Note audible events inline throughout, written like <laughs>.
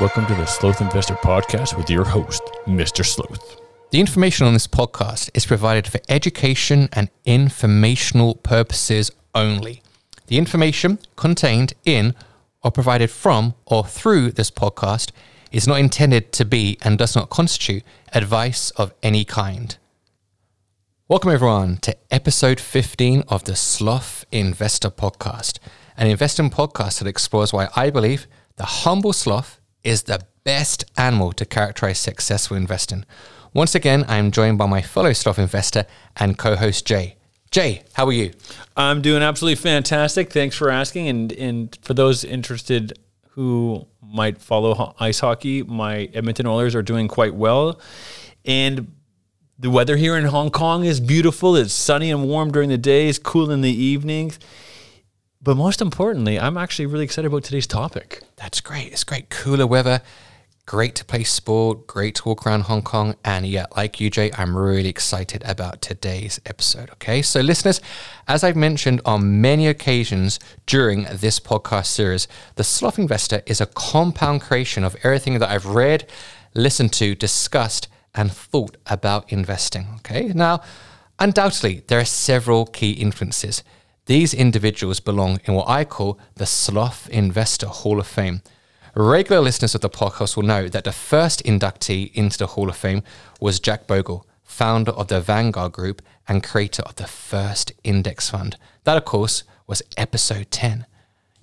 Welcome to the Sloth Investor Podcast with your host, Mr. Sloth. The information on this podcast is provided for education and informational purposes only. The information contained in or provided from or through this podcast is not intended to be and does not constitute advice of any kind. Welcome, everyone, to episode 15 of the Sloth Investor Podcast, an investing podcast that explores why I believe the humble sloth is the best animal to characterize successful investing. Once again, I am joined by my fellow sloth investor and co host, Jay. Jay, how are you? I'm doing absolutely fantastic. Thanks for asking. And and for those interested who might follow ice hockey, my Edmonton Oilers are doing quite well. And the weather here in Hong Kong is beautiful. It's sunny and warm during the days, cool in the evenings. But most importantly, I'm actually really excited about today's topic. That's great. It's great. Cooler weather, great to play sport, great to walk around Hong Kong. And yeah, like Jay, I'm really excited about today's episode. Okay. So, listeners, as I've mentioned on many occasions during this podcast series, The Sloth Investor is a compound creation of everything that I've read, listened to, discussed, and thought about investing. Okay. Now, undoubtedly, there are several key influences. These individuals belong in what I call the Sloth Investor Hall of Fame. Regular listeners of the podcast will know that the first inductee into the Hall of Fame was Jack Bogle, founder of the Vanguard Group and creator of the first index fund. That, of course, was episode 10.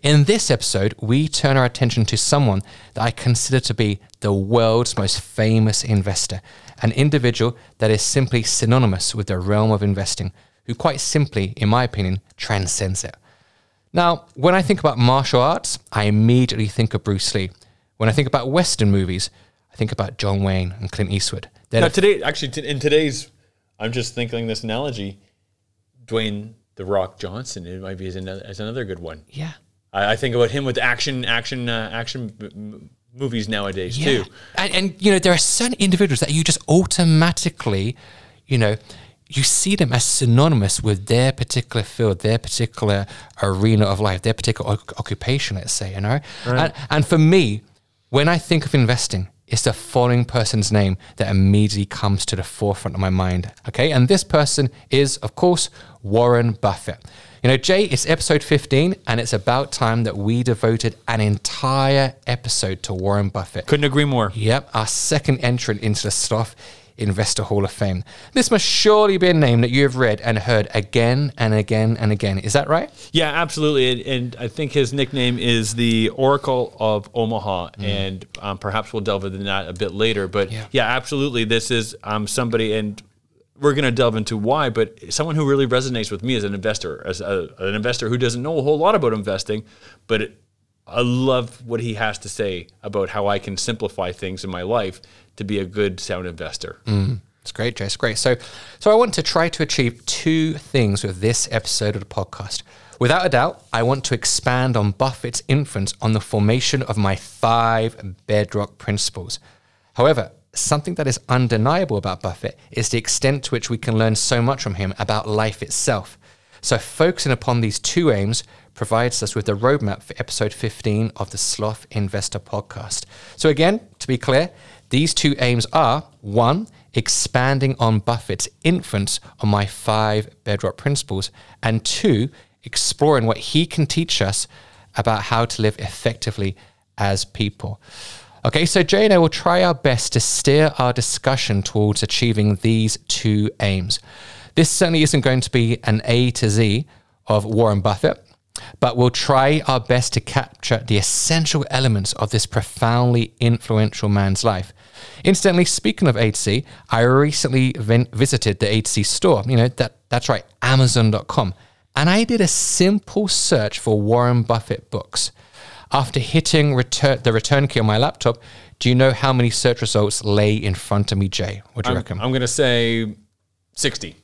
In this episode, we turn our attention to someone that I consider to be the world's most famous investor, an individual that is simply synonymous with the realm of investing, who quite simply, in my opinion, transcends it. Now, when I think about martial arts, I immediately think of Bruce Lee. When I think about Western movies, I think about John Wayne and Clint Eastwood. They're Now, today, actually, t- in today's, I'm just thinking this analogy Dwayne The Rock Johnson, it might be as another, as another good one. yeah. I, I think about him with action, action, uh, action m- movies nowadays Yeah. too. And, and, you know, there are certain individuals that you just automatically, you know, you see them as synonymous with their particular field, their particular arena of life, their particular oc- occupation, let's say, you know? And, and for me, when I think of investing, it's the following person's name that immediately comes to the forefront of my mind. Okay. And this person is, of course, Warren Buffett. You know, Jay, it's episode 15, and it's about time that we devoted an entire episode to Warren Buffett. Couldn't agree more. Yep, our second entrant into the Sloth Investor Hall of Fame. This must surely be a name that you have read and heard again and again and again. Is that right? Yeah, absolutely. And, and I think his nickname is the Oracle of Omaha, and um, perhaps we'll delve into that a bit later. But Yeah. yeah, absolutely. This is um, somebody, and we're going to delve into why, but someone who really resonates with me as an investor, as a, an investor who doesn't know a whole lot about investing, but it, I love what he has to say about how I can simplify things in my life to be a good, sound investor. Mm. It's great. It's great. So, so I want to try to achieve two things with this episode of the podcast. Without a doubt, I want to expand on Buffett's influence on the formation of my five bedrock principles. However, something that is undeniable about Buffett is the extent to which we can learn so much from him about life itself. So, focusing upon these two aims provides us with the roadmap for episode 15 of the Sloth Investor podcast. So, again, to be clear, these two aims are one, expanding on Buffett's influence on my five bedrock principles, and two, exploring what he can teach us about how to live effectively as people. Okay, so Jay and I will try our best to steer our discussion towards achieving these two aims. This certainly isn't going to be an A to Z of Warren Buffett, but we'll try our best to capture the essential elements of this profoundly influential man's life. Incidentally, speaking of A2C, I recently ven- visited the A2C store. You know, that, that's right, Amazon.com. And I did a simple search for Warren Buffett books. After hitting return, the return key on my laptop, do you know how many search results lay in front of me, Jay? What do you I'm, reckon? I'm going to say 60.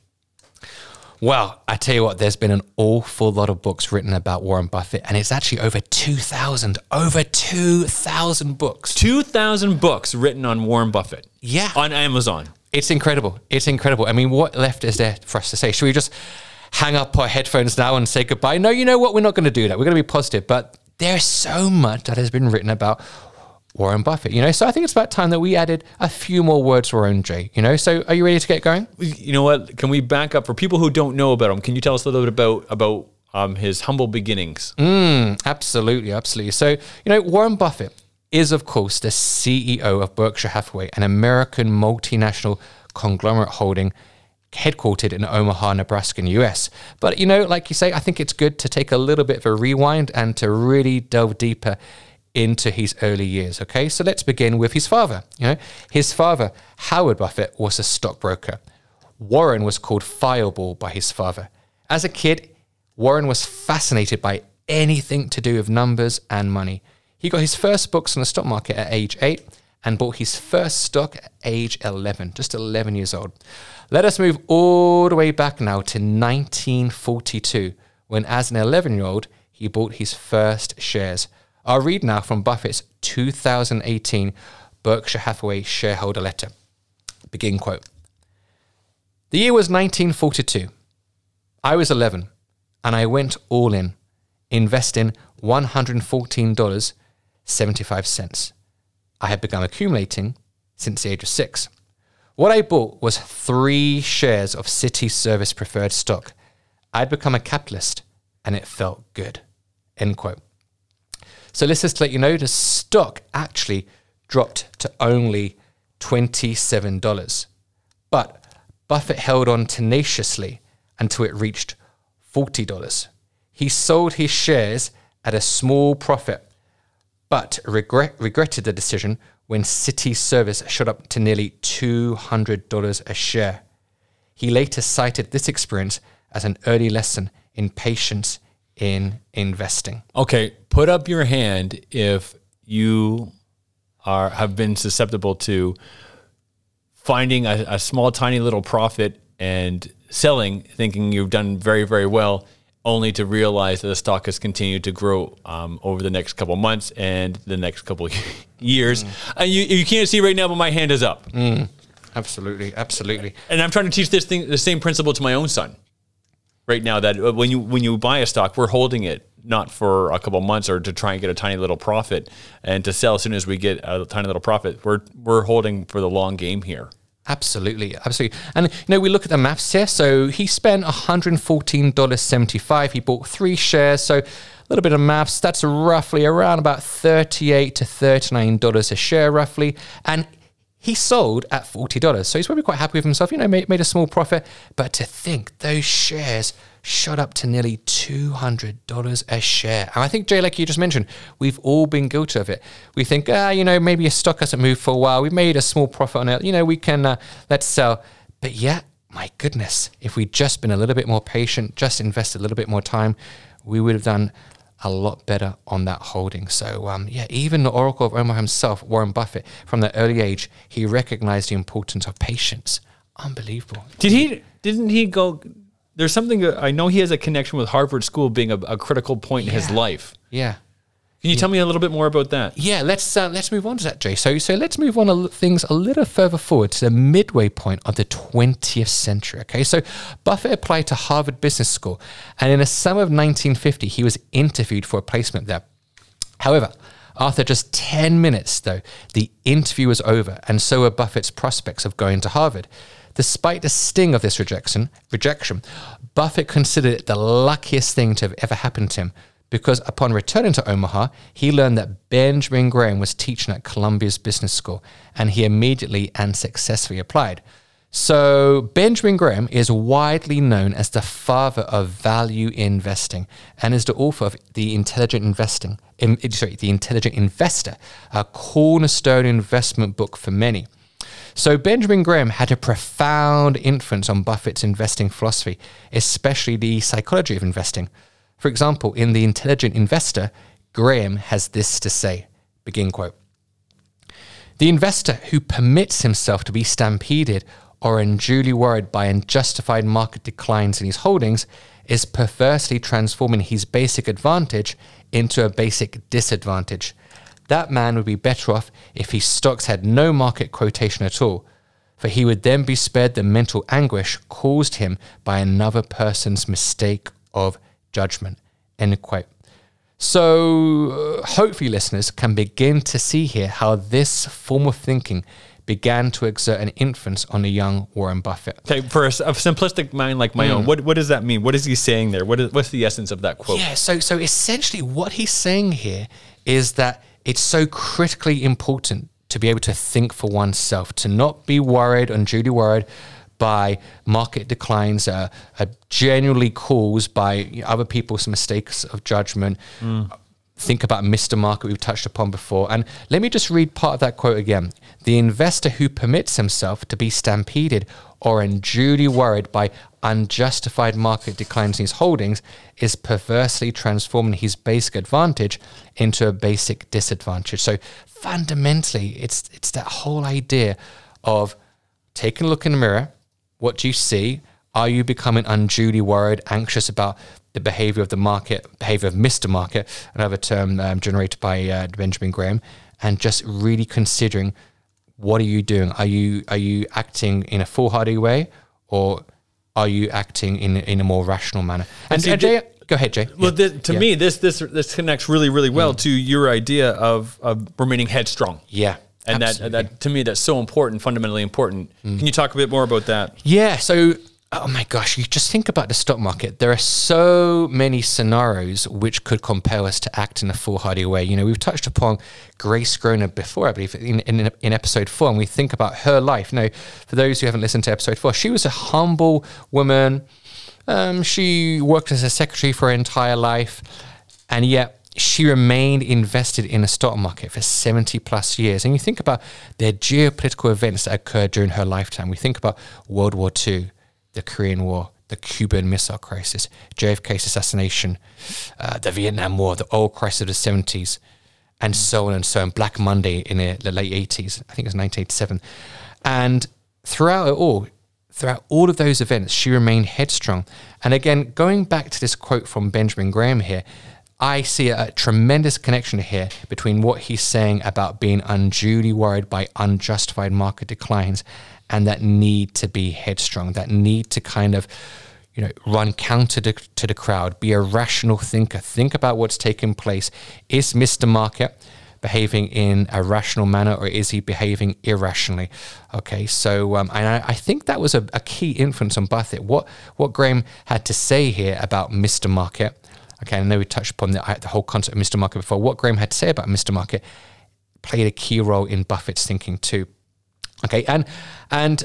Well, I tell you what, there's been an awful lot of books written about Warren Buffett, and it's actually over 2,000. Over 2,000 books. 2,000 books written on Warren Buffett. Yeah. On Amazon. It's incredible. It's incredible. I mean, what left is there for us to say? Should we just hang up our headphones now and say goodbye? No, you know what? We're not going to do that. We're going to be positive. But there's so much that has been written about Warren Buffett. You know, so I think it's about time that we added a few more words to our own Jay. You know, so are you ready to get going? You know what? Can we back up for people who don't know about him? Can you tell us a little bit about about um, his humble beginnings? Absolutely, absolutely. So, you know, Warren Buffett is, of course, the CEO of Berkshire Hathaway, an American multinational conglomerate holding headquartered in Omaha, Nebraska, in the US. But, you know, like you say, I think it's good to take a little bit of a rewind and to really delve deeper into his early years. Okay, so let's begin with his father. You know, his father, Howard Buffett, was a stockbroker. Warren was called Fireball by his father. As a kid, Warren was fascinated by anything to do with numbers and money. He got his first books on the stock market at age eight and bought his first stock at age 11, just 11 years old. Let us move all the way back now to 1942, when as an 11 year old, he bought his first shares. I'll read now from Buffett's 2018 Berkshire Hathaway shareholder letter. Begin quote. The year was 1942. I was 11 and I went all in, investing $114.75. I had begun accumulating since the age of six. What I bought was three shares of City Service preferred stock. I'd become a capitalist and it felt good. End quote. So let's just let you know the stock actually dropped to only $27. But Buffett held on tenaciously until it reached $40. He sold his shares at a small profit, but regret, regretted the decision when City Service shot up to nearly $200 a share. He later cited this experience as an early lesson in patience in investing. Okay, put up your hand if you are have been susceptible to finding a, a small, tiny little profit and selling, thinking you've done very, very well, only to realize that the stock has continued to grow um, over the next couple months and the next couple <laughs> years. And you, you can't see right now, but my hand is up. Absolutely, absolutely. And I'm trying to teach this thing, the same principle to my own son right now. That uh, when you when you buy a stock, we're holding it not for a couple months or to try and get a tiny little profit, and to sell as soon as we get a tiny little profit. We're we're holding for the long game here. Absolutely, absolutely. And you know, we look at the maths here. So he spent $114.75. He bought three shares. So a little bit of maths. That's roughly around about 38 to $39 a share, roughly. And he sold at $40. So he's probably quite happy with himself. You know, made, made a small profit. But to think those shares shot up to nearly $200 a share. And I think, Jay, like you just mentioned, we've all been guilty of it. We think, ah, you know, maybe a stock hasn't moved for a while. We made a small profit on it. You know, we can, uh, let's sell. But yeah, my goodness, if we'd just been a little bit more patient, just invested a little bit more time, we would have done a lot better on that holding. So, um, yeah, even the Oracle of Omaha himself, Warren Buffett, from that early age, he recognized the importance of patience. Unbelievable. Did he? Didn't he go? There's something I know he has a connection with Harvard School being a, a critical point in his life. Yeah. Can you tell me a little bit more about that? Yeah, let's uh, let's move on to that, Jay. So so let's move on l- things a little further forward to the midway point of the 20th century. Okay, so Buffett applied to Harvard Business School, and in the summer of 1950, he was interviewed for a placement there. However, after just 10 minutes, though, the interview was over, and so were Buffett's prospects of going to Harvard. Despite the sting of this rejection, rejection, Buffett considered it the luckiest thing to have ever happened to him because upon returning to Omaha, he learned that Benjamin Graham was teaching at Columbia's Business School, and he immediately and successfully applied. So, Benjamin Graham is widely known as the father of value investing and is the author of The Intelligent Investing, in, eh, sorry, The Intelligent Investor, a cornerstone investment book for many. So, Benjamin Graham had a profound influence on Buffett's investing philosophy, especially the psychology of investing. For example, in The Intelligent Investor, Graham has this to say begin quote. The investor who permits himself to be stampeded or unduly worried by unjustified market declines in his holdings is perversely transforming his basic advantage into a basic disadvantage. That man would be better off if his stocks had no market quotation at all, for he would then be spared the mental anguish caused him by another person's mistake of judgment. End quote. So, uh, hopefully, listeners can begin to see here how this form of thinking began to exert an influence on the young Warren Buffett. Okay, for a, a simplistic mind like my own, what what does that mean? What is he saying there? What is what's the essence of that quote? Yeah, so so essentially what he's saying here is that it's so critically important to be able to think for oneself, to not be worried, unduly worried by market declines uh, are genuinely caused by other people's mistakes of judgment. Think about Mr. Market we've touched upon before. And let me just read part of that quote again. The investor who permits himself to be stampeded or unduly worried by unjustified market declines in his holdings is perversely transforming his basic advantage into a basic disadvantage. So fundamentally, it's it's that whole idea of taking a look in the mirror. What do you see? Are you becoming unduly worried, anxious about the behavior of the market, behavior of Mr. Market, another term um, generated by uh, Benjamin Graham, and just really considering what are you doing? Are you are you acting in a foolhardy way, or are you acting in in a more rational manner? And, and Jay, go ahead, Jay. Well, Yeah. thi- to Yeah. Mm. me, this this this connects really really well to your idea of of remaining headstrong. yeah, And that, absolutely. that to me, that's so important, fundamentally important. Can you talk a bit more about that? Yeah. So, oh my gosh, you just think about the stock market. There are so many scenarios which could compel us to act in a foolhardy way. You know, we've touched upon Grace Groner before, I believe, in, in, in episode four, and we think about her life. Now, for those who haven't listened to episode four, she was a humble woman. Um, she worked as a secretary for her entire life, and yet she remained invested in the stock market for 70 plus years. And you think about the geopolitical events that occurred during her lifetime. We think about World War II, the Korean War, the Cuban Missile Crisis, JFK's assassination, uh, the Vietnam War, the oil crisis of the 70s, and so on and so on. Black Monday in the, late 80s, I think it was 1987. And throughout it all, throughout all of those events, she remained headstrong. And again, going back to this quote from Benjamin Graham here, I see a, tremendous connection here between what he's saying about being unduly worried by unjustified market declines and that need to be headstrong, that need to kind of, you know, run counter to, to the crowd, be a rational thinker, think about what's taking place. Is Mr. Market behaving in a rational manner or is he behaving irrationally? Okay, so um, and I, I think that was a, a key influence on Buffett. What what Graham had to say here about Mr. Market. Okay, I know we touched upon the, uh, the whole concept of Mr. Market before. What Graham had to say about Mr. Market played a key role in Buffett's thinking too. Okay, and and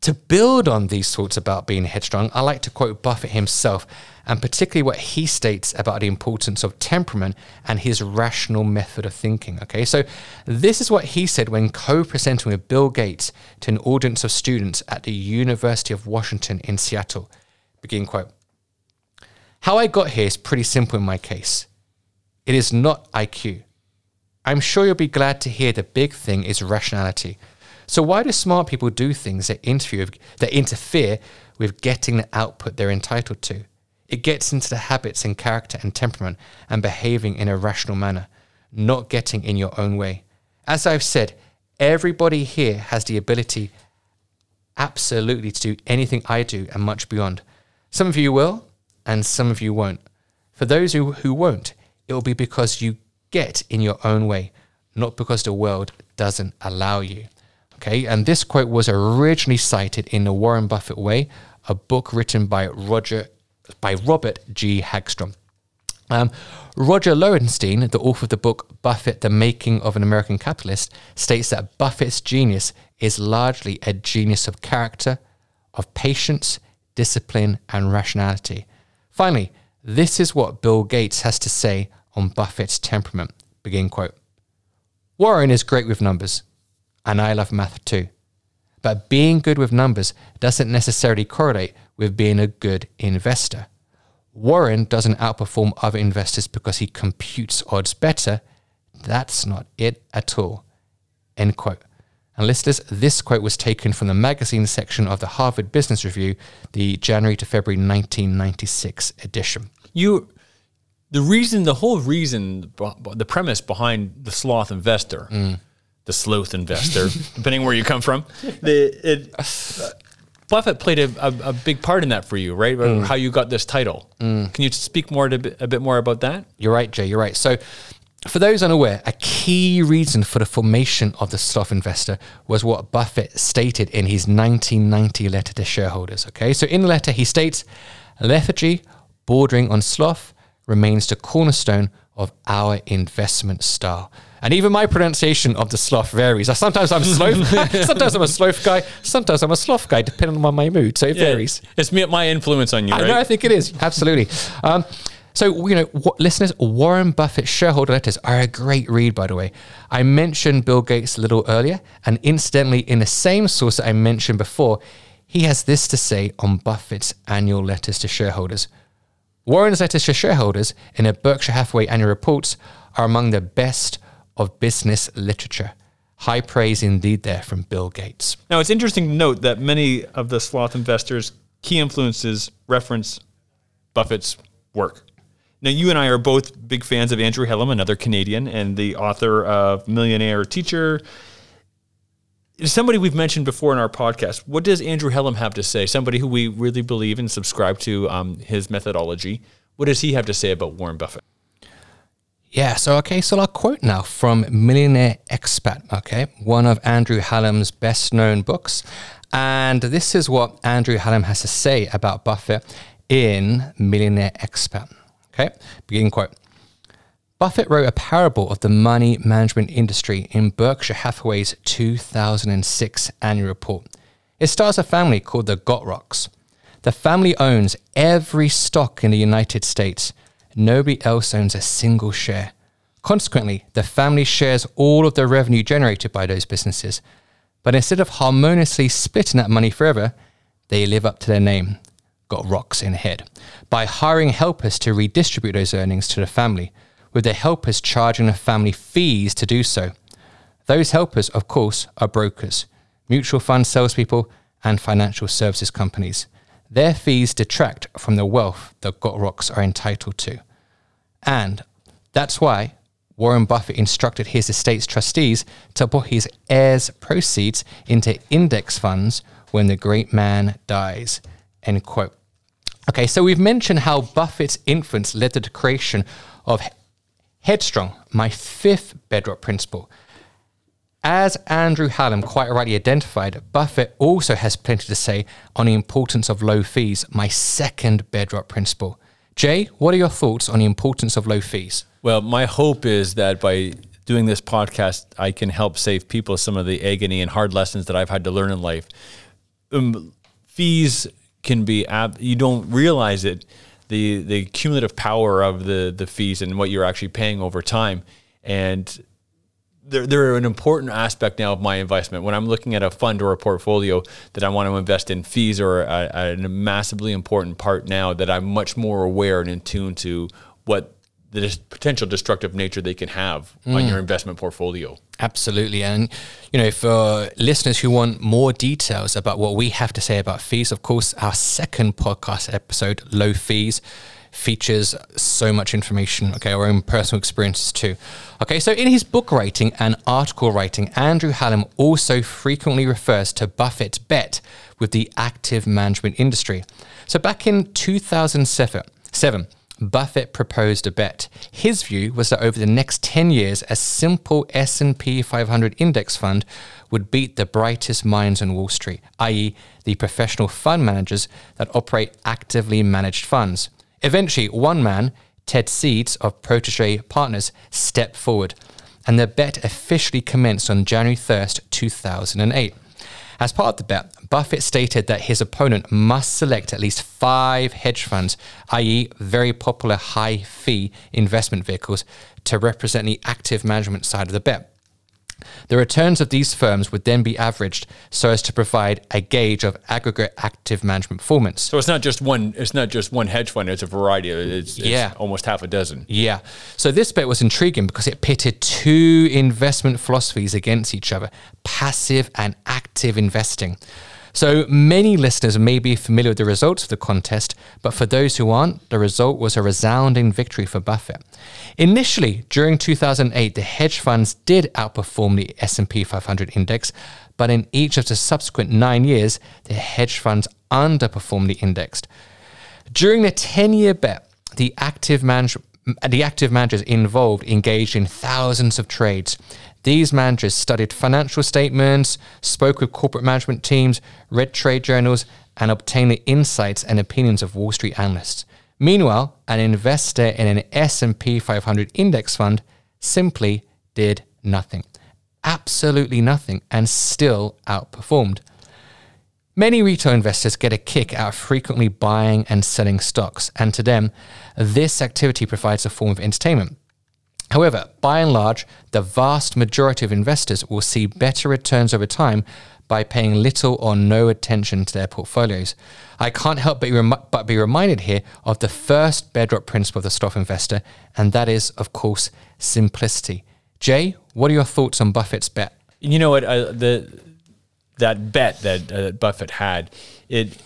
to build on these thoughts about being headstrong, I like to quote Buffett himself, and particularly what he states about the importance of temperament and his rational method of thinking. Okay, so this is what he said when co-presenting with Bill Gates to an audience of students at the University of Washington in Seattle. Begin quote. How I got here is pretty simple in my case. It is not IQ. I'm sure you'll be glad to hear the big thing is rationality. So why do smart people do things that interfere, that interfere with getting the output they're entitled to? It gets into the habits and character and temperament and behaving in a rational manner, not getting in your own way. As I've said, everybody here has the ability absolutely to do anything I do and much beyond. Some of you will, and some of you won't. For those who, who won't, it will be because you get in your own way, not because the world doesn't allow you. Okay, and this quote was originally cited in The Warren Buffett Way, a book written by Roger by Robert G. Hagstrom. Um, Roger Lowenstein, the author of the book Buffett, The Making of an American Capitalist, states that Buffett's genius is largely a genius of character, of patience, discipline, and rationality. Finally, this is what Bill Gates has to say on Buffett's temperament. Begin quote. Warren is great with numbers, and I love math too. But being good with numbers doesn't necessarily correlate with being a good investor. Warren doesn't outperform other investors because he computes odds better. That's not it at all. End quote. And listeners, this quote was taken from the magazine section of the Harvard Business Review, the January to February 1996 edition. You, the reason, the whole reason, the premise behind the sloth investor, the sloth investor, <laughs> depending where you come from, the it, Buffett played a, a, a big part in that for you, right? Mm. How you got this title. Can you speak more to, a bit more about that? You're right, Jay. You're right. So, for those unaware, a key reason for the formation of the sloth investor was what Buffett stated in his 1990 letter to shareholders. Okay, so in the letter, he states, lethargy bordering on sloth remains the cornerstone of our investment style. And even my pronunciation of the sloth varies. Sometimes I'm sloth, <laughs> sometimes I'm a sloth guy, sometimes I'm a sloth guy, depending on my mood. So it varies. It's me, my influence on you, I right? know, I think it is. Absolutely. Um, so, you know, what, listeners, Warren Buffett's shareholder letters are a great read, by the way. I mentioned Bill Gates a little earlier, and incidentally, in the same source that I mentioned before, he has this to say on Buffett's annual letters to shareholders. Warren's letters to shareholders in the Berkshire Hathaway annual reports are among the best of business literature. High praise indeed there from Bill Gates. Now, it's interesting to note that many of the sloth investors' key influences reference Buffett's work. Now, you and I are both big fans of Andrew Hallam, another Canadian, and the author of Millionaire Teacher. Somebody we've mentioned before in our podcast. What does Andrew Hallam have to say? Somebody who we really believe and subscribe to um, his methodology. What does he have to say about Warren Buffett? Yeah, so okay, so I'll quote now from Millionaire Expat, okay, one of Andrew Hallam's best known books. And this is what Andrew Hallum has to say about Buffett in Millionaire Expat. Okay, beginning quote. Buffett wrote a parable of the money management industry in Berkshire Hathaway's 2006 annual report. It stars a family called the Gotrocks. The family owns every stock in the United States. Nobody else owns a single share. Consequently, the family shares all of the revenue generated by those businesses. But instead of harmoniously splitting that money forever, they live up to their name, got rocks in head, by hiring helpers to redistribute those earnings to the family, with the helpers charging the family fees to do so. Those helpers, of course, are brokers, mutual fund salespeople, and financial services companies. Their fees detract from the wealth that Gotrocks are entitled to. And that's why Warren Buffett instructed his estate's trustees to put his heirs' proceeds into index funds when the great man dies. End quote. Okay, so we've mentioned how Buffett's influence led to the creation of Headstrong, my fifth bedrock principle. As Andrew Hallam quite rightly identified, Buffett also has plenty to say on the importance of low fees, my second bedrock principle. Jay, what are your thoughts on the importance of low fees? Well, my hope is that by doing this podcast, I can help save people some of the agony and hard lessons that I've had to learn in life. Um, fees can be ab- you don't realize it the the cumulative power of the the fees and what you're actually paying over time and they're, they're an important aspect now of my investment. When I'm looking at a fund or a portfolio that I want to invest in, fees are a, a massively important part now that I'm much more aware and in tune to what the potential destructive nature they can have on mm. your investment portfolio. Absolutely. And, you know, for listeners who want more details about what we have to say about fees, of course, our second podcast episode, Low Fees, features so much information, okay, our own personal experiences too. Okay, so in his book writing and article writing, Andrew Hallam also frequently refers to Buffett's bet with the active management industry. So back in 2007, seven, Buffett proposed a bet. His view was that over the next 10 years, a simple S&P 500 index fund would beat the brightest minds on Wall Street, i.e. the professional fund managers that operate actively managed funds. Eventually, one man, Ted Seeds of Protege Partners, stepped forward, and the bet officially commenced on January 1st, 2008. As part of the bet, Buffett stated that his opponent must select at least five hedge funds, i.e., very popular high fee investment vehicles, to represent the active management side of the bet. The returns of these firms would then be averaged so as to provide a gauge of aggregate active management performance. So it's not just one. It's not just one hedge fund. It's a variety. Of, it's Yeah. almost half a dozen. Yeah. So this bet was intriguing because it pitted two investment philosophies against each other passive and active investing. So many listeners may be familiar with the results of the contest, but for those who aren't, the result was a resounding victory for Buffett. Initially, during 2008, the hedge funds did outperform the S&P 500 index, but in each of the subsequent nine years, the hedge funds underperformed the index. During the 10 year bet, the active, manage- the active managers involved engaged in thousands of trades. These managers studied financial statements, spoke with corporate management teams, read trade journals, and obtained the insights and opinions of Wall Street analysts. Meanwhile, an investor in an S&P 500 index fund simply did nothing. Absolutely nothing and still outperformed. Many retail investors get a kick out of frequently buying and selling stocks, and to them, this activity provides a form of entertainment. However, by and large, the vast majority of investors will see better returns over time by paying little or no attention to their portfolios. I can't help but be, rem- but be reminded here of the first bedrock principle of the sloth investor, and that is, of course, simplicity. Jay, what are your thoughts on Buffett's bet? You know what? Uh, the that bet that uh, Buffett had, it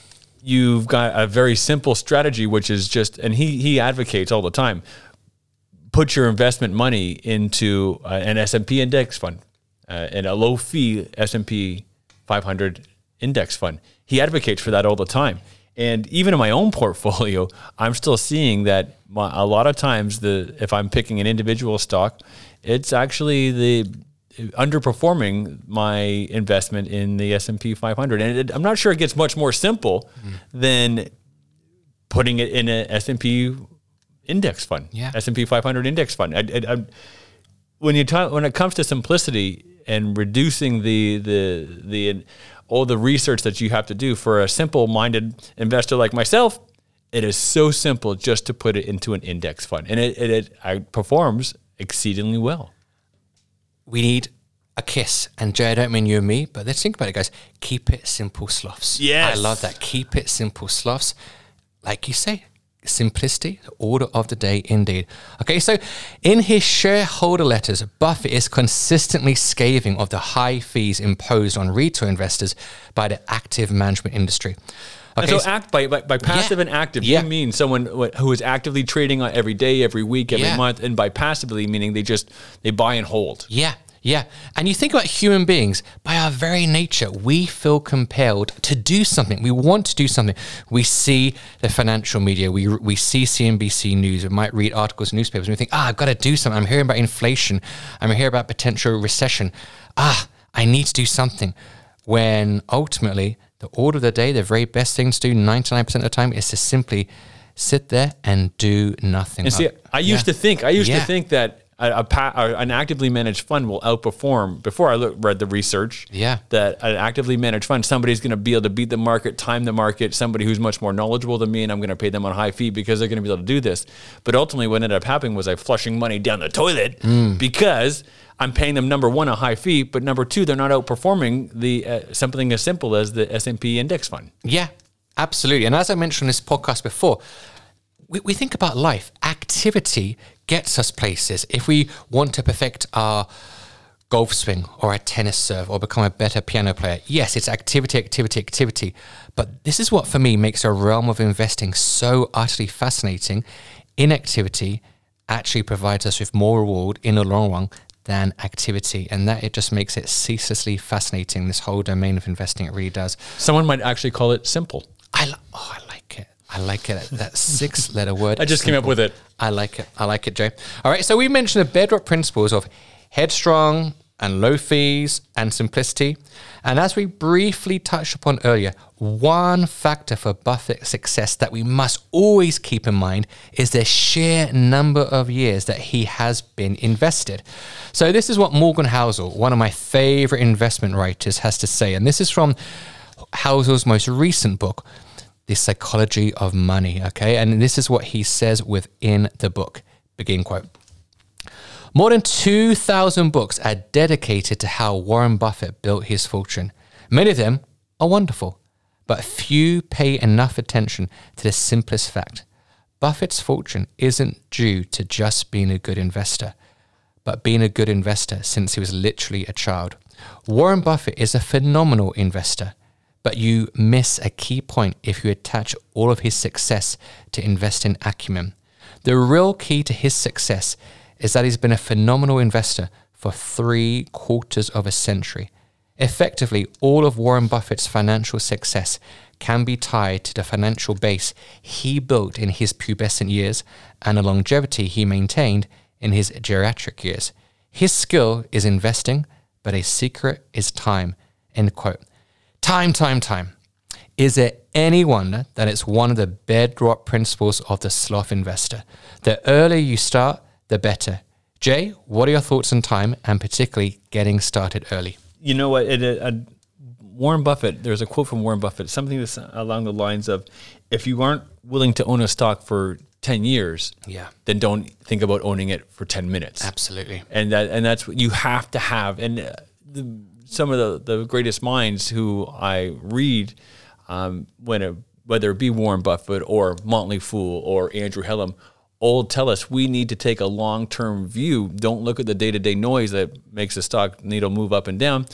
you've got a very simple strategy, which is just, and he he advocates all the time. Put your investment money into uh, an S and P index fund, uh, and a low fee S and P 500 index fund. He advocates for that all the time. And even in my own <laughs> portfolio, I'm still seeing that my, a lot of times the if I'm picking an individual stock, it's actually the underperforming my investment in the S&P 500 and it, I'm not sure it gets much more simple mm. than putting it in an S&P index fund yeah. S&P 500 index fund I, I, I, when you talk when it comes to simplicity and reducing the the the all the research that you have to do for a simple minded investor like myself it is so simple just to put it into an index fund and it, it, it performs exceedingly well we need a kiss. And Jay, I don't mean you and me, but let's think about it, guys. Keep it simple, sloths. Yes. I love that. Keep it simple, sloths. Like you say, simplicity, the order of the day indeed. Okay, so in his shareholder letters, Buffett is consistently scathing of the high fees imposed on retail investors by the active management industry. Okay, and so act by, by, by passive yeah, and active, yeah. you mean someone who is actively trading every day, every week, every yeah. month, and by passively meaning they just they buy and hold. Yeah, yeah. And you think about human beings, by our very nature, we feel compelled to do something. We want to do something. We see the financial media, we, we see CNBC News, we might read articles in newspapers, and we think, ah, I've got to do something. I'm hearing about inflation, I'm hearing about potential recession. Ah, I need to do something. When ultimately, the order of the day, the very best thing to do 99% of the time is to simply sit there and do nothing. And see, I used yeah. to think, I used yeah. to think that a, a, an actively managed fund will outperform. Before I look, read the research, yeah, that an actively managed fund, somebody's going to be able to beat the market, time the market. Somebody who's much more knowledgeable than me, and I'm going to pay them on a high fee because they're going to be able to do this. But ultimately, what ended up happening was I flushing money down the toilet mm. because I'm paying them number one a high fee, but number two they're not outperforming the uh, something as simple as the S and P index fund. Yeah, absolutely. And as I mentioned in this podcast before, we, we think about life. Activity gets us places. If we want to perfect our golf swing or a tennis serve or become a better piano player, yes, it's activity, activity, activity. But this is what for me makes a realm of investing so utterly fascinating. Inactivity actually provides us with more reward in the long run than activity. And that it just makes it ceaselessly fascinating, this whole domain of investing. It really does. Someone might actually call it simple. I, oh, I I like it. That <laughs> six letter word. I just simple. came up with it. I like it. I like it, Jay. All right. So we mentioned the bedrock principles of headstrong and low fees and simplicity. And as we briefly touched upon earlier, one factor for Buffett's success that we must always keep in mind is the sheer number of years that he has been invested. So, this is what Morgan Housel, one of my favorite investment writers, has to say. And this is from Housel's most recent book, the psychology of money. Okay. And this is what he says within the book. Begin quote. More than 2,000 books are dedicated to how Warren Buffett built his fortune. Many of them are wonderful, but few pay enough attention to the simplest fact. Buffett's fortune isn't due to just being a good investor, but being a good investor since he was literally a child. Warren Buffett is a phenomenal investor but you miss a key point if you attach all of his success to investing acumen. The real key to his success is that he's been a phenomenal investor for three quarters of a century. Effectively, all of Warren Buffett's financial success can be tied to the financial base he built in his pubescent years and the longevity he maintained in his geriatric years. His skill is investing, but a secret is time. End quote. Time, time, time. Is there any wonder that it's one of the bedrock principles of the sloth investor? The earlier you start, the better. Jay, what are your thoughts on time and particularly getting started early? You know what? It, uh, Warren Buffett, there's a quote from Warren Buffett, something that's along the lines of if you aren't willing to own a stock for 10 years, Yeah. then don't think about owning it for 10 minutes. Absolutely. and that and that's what you have to have and uh, the, some of the, the greatest minds who I read um, when it, whether it be Warren Buffett or Motley Fool or Andrew Hallam all tell us we need to take a long-term view. Don't look at the day-to-day noise that makes the stock needle move up and down.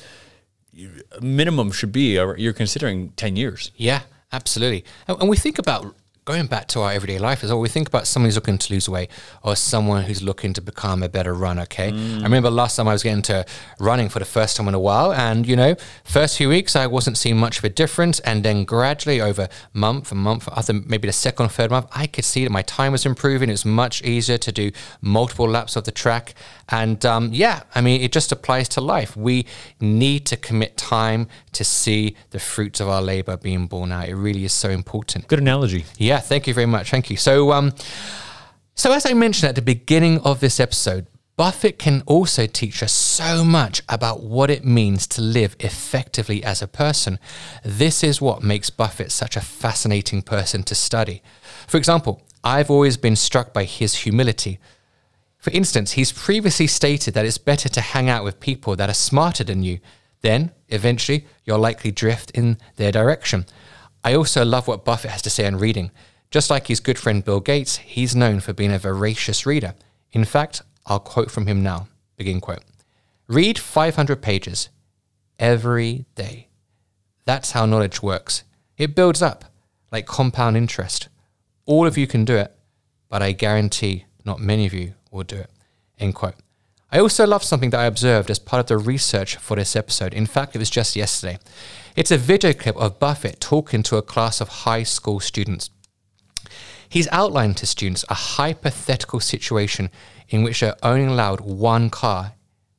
Minimum should be uh, you're considering 10 years. Yeah, absolutely. And we think about going back to our everyday life as well. We think about someone who's looking to lose weight or someone who's looking to become a better runner. Okay. I remember last time I was getting to running for the first time in a while. And, you know, first few weeks, I wasn't seeing much of a difference. And then gradually over month and month, after maybe the second or third month, I could see that my time was improving. It was much easier to do multiple laps of the track. And um, yeah, I mean, it just applies to life. We need to commit time to see the fruits of our labor being borne out. It really is so important. good analogy Yeah, thank you very much. Thank you. So, um, so as I mentioned at the beginning of this episode, Buffett can also teach us so much about what it means to live effectively as a person. This is what makes Buffett such a fascinating person to study. For example, I've always been struck by his humility. For instance, he's previously stated that it's better to hang out with people that are smarter than you. Then, eventually, you'll likely drift in their direction. I also love what Buffett has to say on reading. Just like his good friend Bill Gates, he's known for being a voracious reader. In fact, I'll quote from him now. Begin quote. Read 500 pages every day. That's how knowledge works. It builds up like compound interest. All of you can do it, but I guarantee not many of you will do it. End quote. I also love something that I observed as part of the research for this episode. In fact, it was just yesterday. It's a video clip of Buffett talking to a class of high school students. He's outlined to students a hypothetical situation in which they're only allowed one car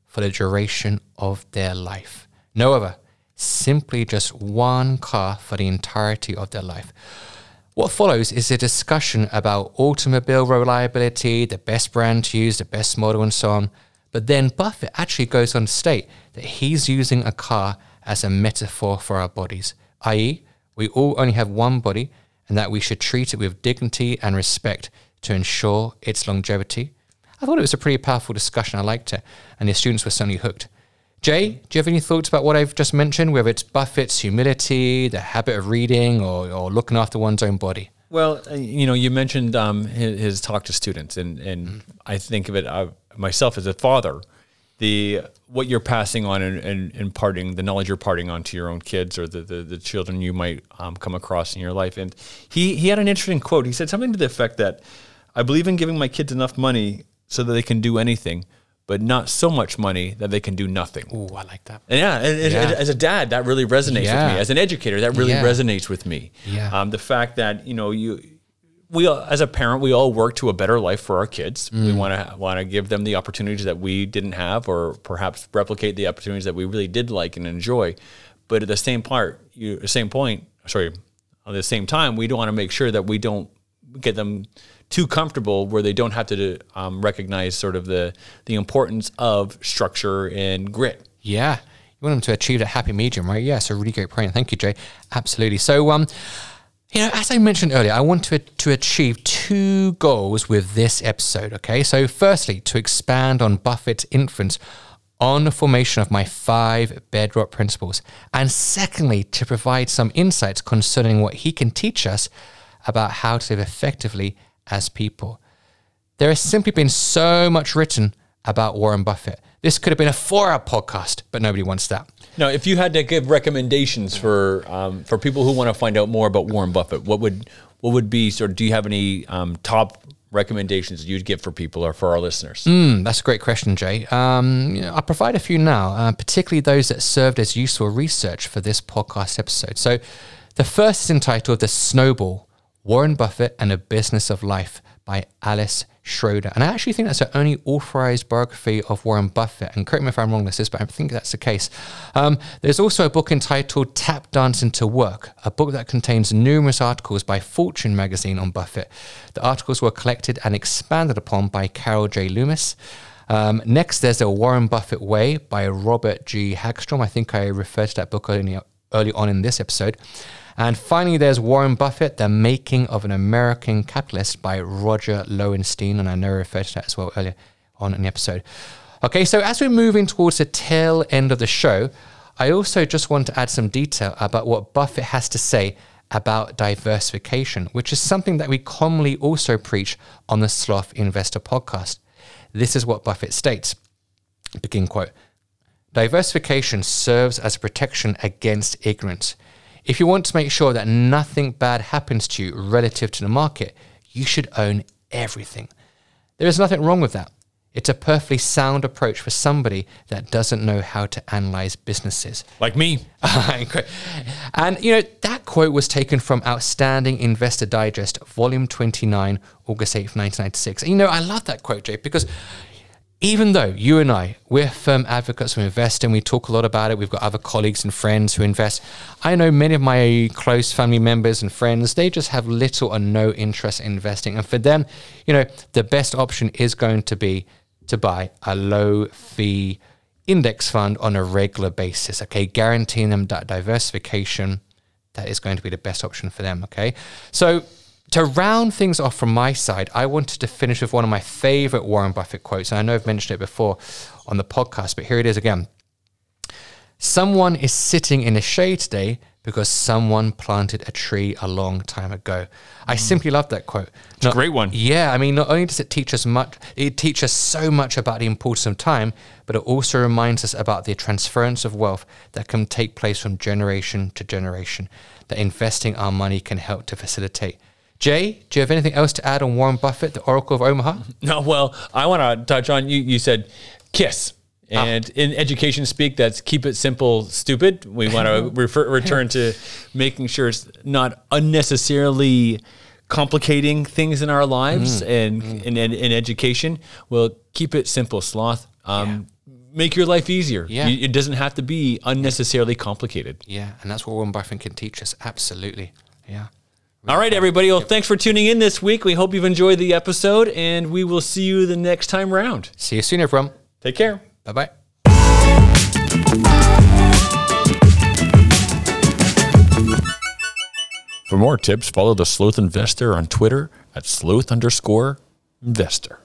for the duration of their life. No other, simply just one car for the entirety of their life. What follows is a discussion about automobile reliability, the best brand to use, the best model, and so on. But then Buffett actually goes on to state that he's using a car as a metaphor for our bodies, i.e., we all only have one body and that we should treat it with dignity and respect to ensure its longevity. I thought it was a pretty powerful discussion. I liked it, and the students were certainly hooked. Jay, do you have any thoughts about what I've just mentioned, whether it's Buffett's humility, the habit of reading, or, or looking after one's own body? Well, uh, you know, you mentioned um, his, his talk to students, and and I think of it uh, myself as a father. The what you're passing on and, and imparting, the knowledge you're imparting on to your own kids or the, the, the children you might um, come across in your life. And he he had an interesting quote. He said something to the effect that I believe in giving my kids enough money so that they can do anything, but not so much money that they can do nothing. Oh, I like that. And yeah, and, and Yeah. as a dad, that really resonates Yeah. with me. As an educator, that really Yeah. resonates with me. Yeah. Um, the fact that you know you, we as a parent, we all work to a better life for our kids. Mm. We want to want to give them the opportunities that we didn't have, or perhaps replicate the opportunities that we really did like and enjoy. But at the same part, you the same point. Sorry, at the same time, we don't want to make sure that we don't get them too comfortable where they don't have to um, recognize sort of the the importance of structure and grit. Yeah. You want them to achieve that happy medium, right? Yeah, so really great point. Thank you, Jay. Absolutely. So, um, you know, as I mentioned earlier, I want to, to achieve two goals with this episode, okay? So, firstly, to expand on Buffett's influence on the formation of my five bedrock principles. And secondly, to provide some insights concerning what he can teach us about how to live effectively as people. There has simply been so much written about Warren Buffett. This could have been a four-hour podcast, but nobody wants that. Now, if you had to give recommendations for um, for people who want to find out more about Warren Buffett, what would what would be sort of? Do you have any um, top recommendations you'd give for people or for our listeners? Mm, that's a great question, Jay. Um, you know, I'll provide a few now, uh, particularly those that served as useful research for this podcast episode. So, the first is entitled "The Snowball: Warren Buffett and a Business of Life" by Alice Schroeder. And I actually think that's the only authorized biography of Warren Buffett. And correct me if I'm wrong, this is, but I think that's the case. Um, there's also a book entitled Tap Dancing to Work, a book that contains numerous articles by Fortune magazine on Buffett. The articles were collected and expanded upon by Carol J. Loomis. Um, next, there's The Warren Buffett Way by Robert G. Hagstrom. I think I referred to that book early, early on in this episode. And finally, there's Warren Buffett, The Making of an American Capitalist by Roger Lowenstein. And I know I referred to that as well earlier on in the episode. Okay, so as we're moving towards the tail end of the show, I also just want to add some detail about what Buffett has to say about diversification, which is something that we commonly also preach on the Sloth Investor podcast. This is what Buffett states. Begin quote. Diversification serves as protection against ignorance. If you want to make sure that nothing bad happens to you relative to the market, you should own everything. There is nothing wrong with that. It's a perfectly sound approach for somebody that doesn't know how to analyze businesses. Like me. <laughs> and, you know, that quote was taken from Outstanding Investor Digest, volume 29, August 8th, 1996. And, you know, I love that quote, Jay, because even though you and I, we're firm advocates of investing, we talk a lot about it. We've got other colleagues and friends who invest. I know many of my close family members and friends, they just have little or no interest in investing. And for them, you know, the best option is going to be to buy a low fee index fund on a regular basis, okay? Guaranteeing them that diversification, that is going to be the best option for them, okay? So to round things off from my side, I wanted to finish with one of my favorite Warren Buffett quotes. And I know I've mentioned it before on the podcast, but here it is again. Someone is sitting in the shade today because someone planted a tree a long time ago. I mm. simply love that quote. It's not, a great one. Yeah, I mean, not only does it teach us much, it teaches us so much about the importance of time, but it also reminds us about the transference of wealth that can take place from generation to generation, that investing our money can help to facilitate. Jay, do you have anything else to add on Warren Buffett, the Oracle of Omaha? <laughs> No, well, I want to touch on you. You said kiss. Ah. And ah. in education speak, that's keep it simple, stupid. We want to <laughs> refer, return to making sure it's not unnecessarily complicating things in our lives mm. and mm. In, in, education. We'll keep it simple, sloth. Um, yeah. Make your life easier. Yeah. You, it doesn't have to be unnecessarily complicated. Yeah, and that's what Warren Buffett can teach us. Absolutely. Yeah. All right, everybody. Well, thanks for tuning in this week. We hope you've enjoyed the episode, and we will see you the next time round. See you soon, everyone. Take care. Bye bye. For more tips, follow the Sloth Investor on Twitter at sloth underscore investor.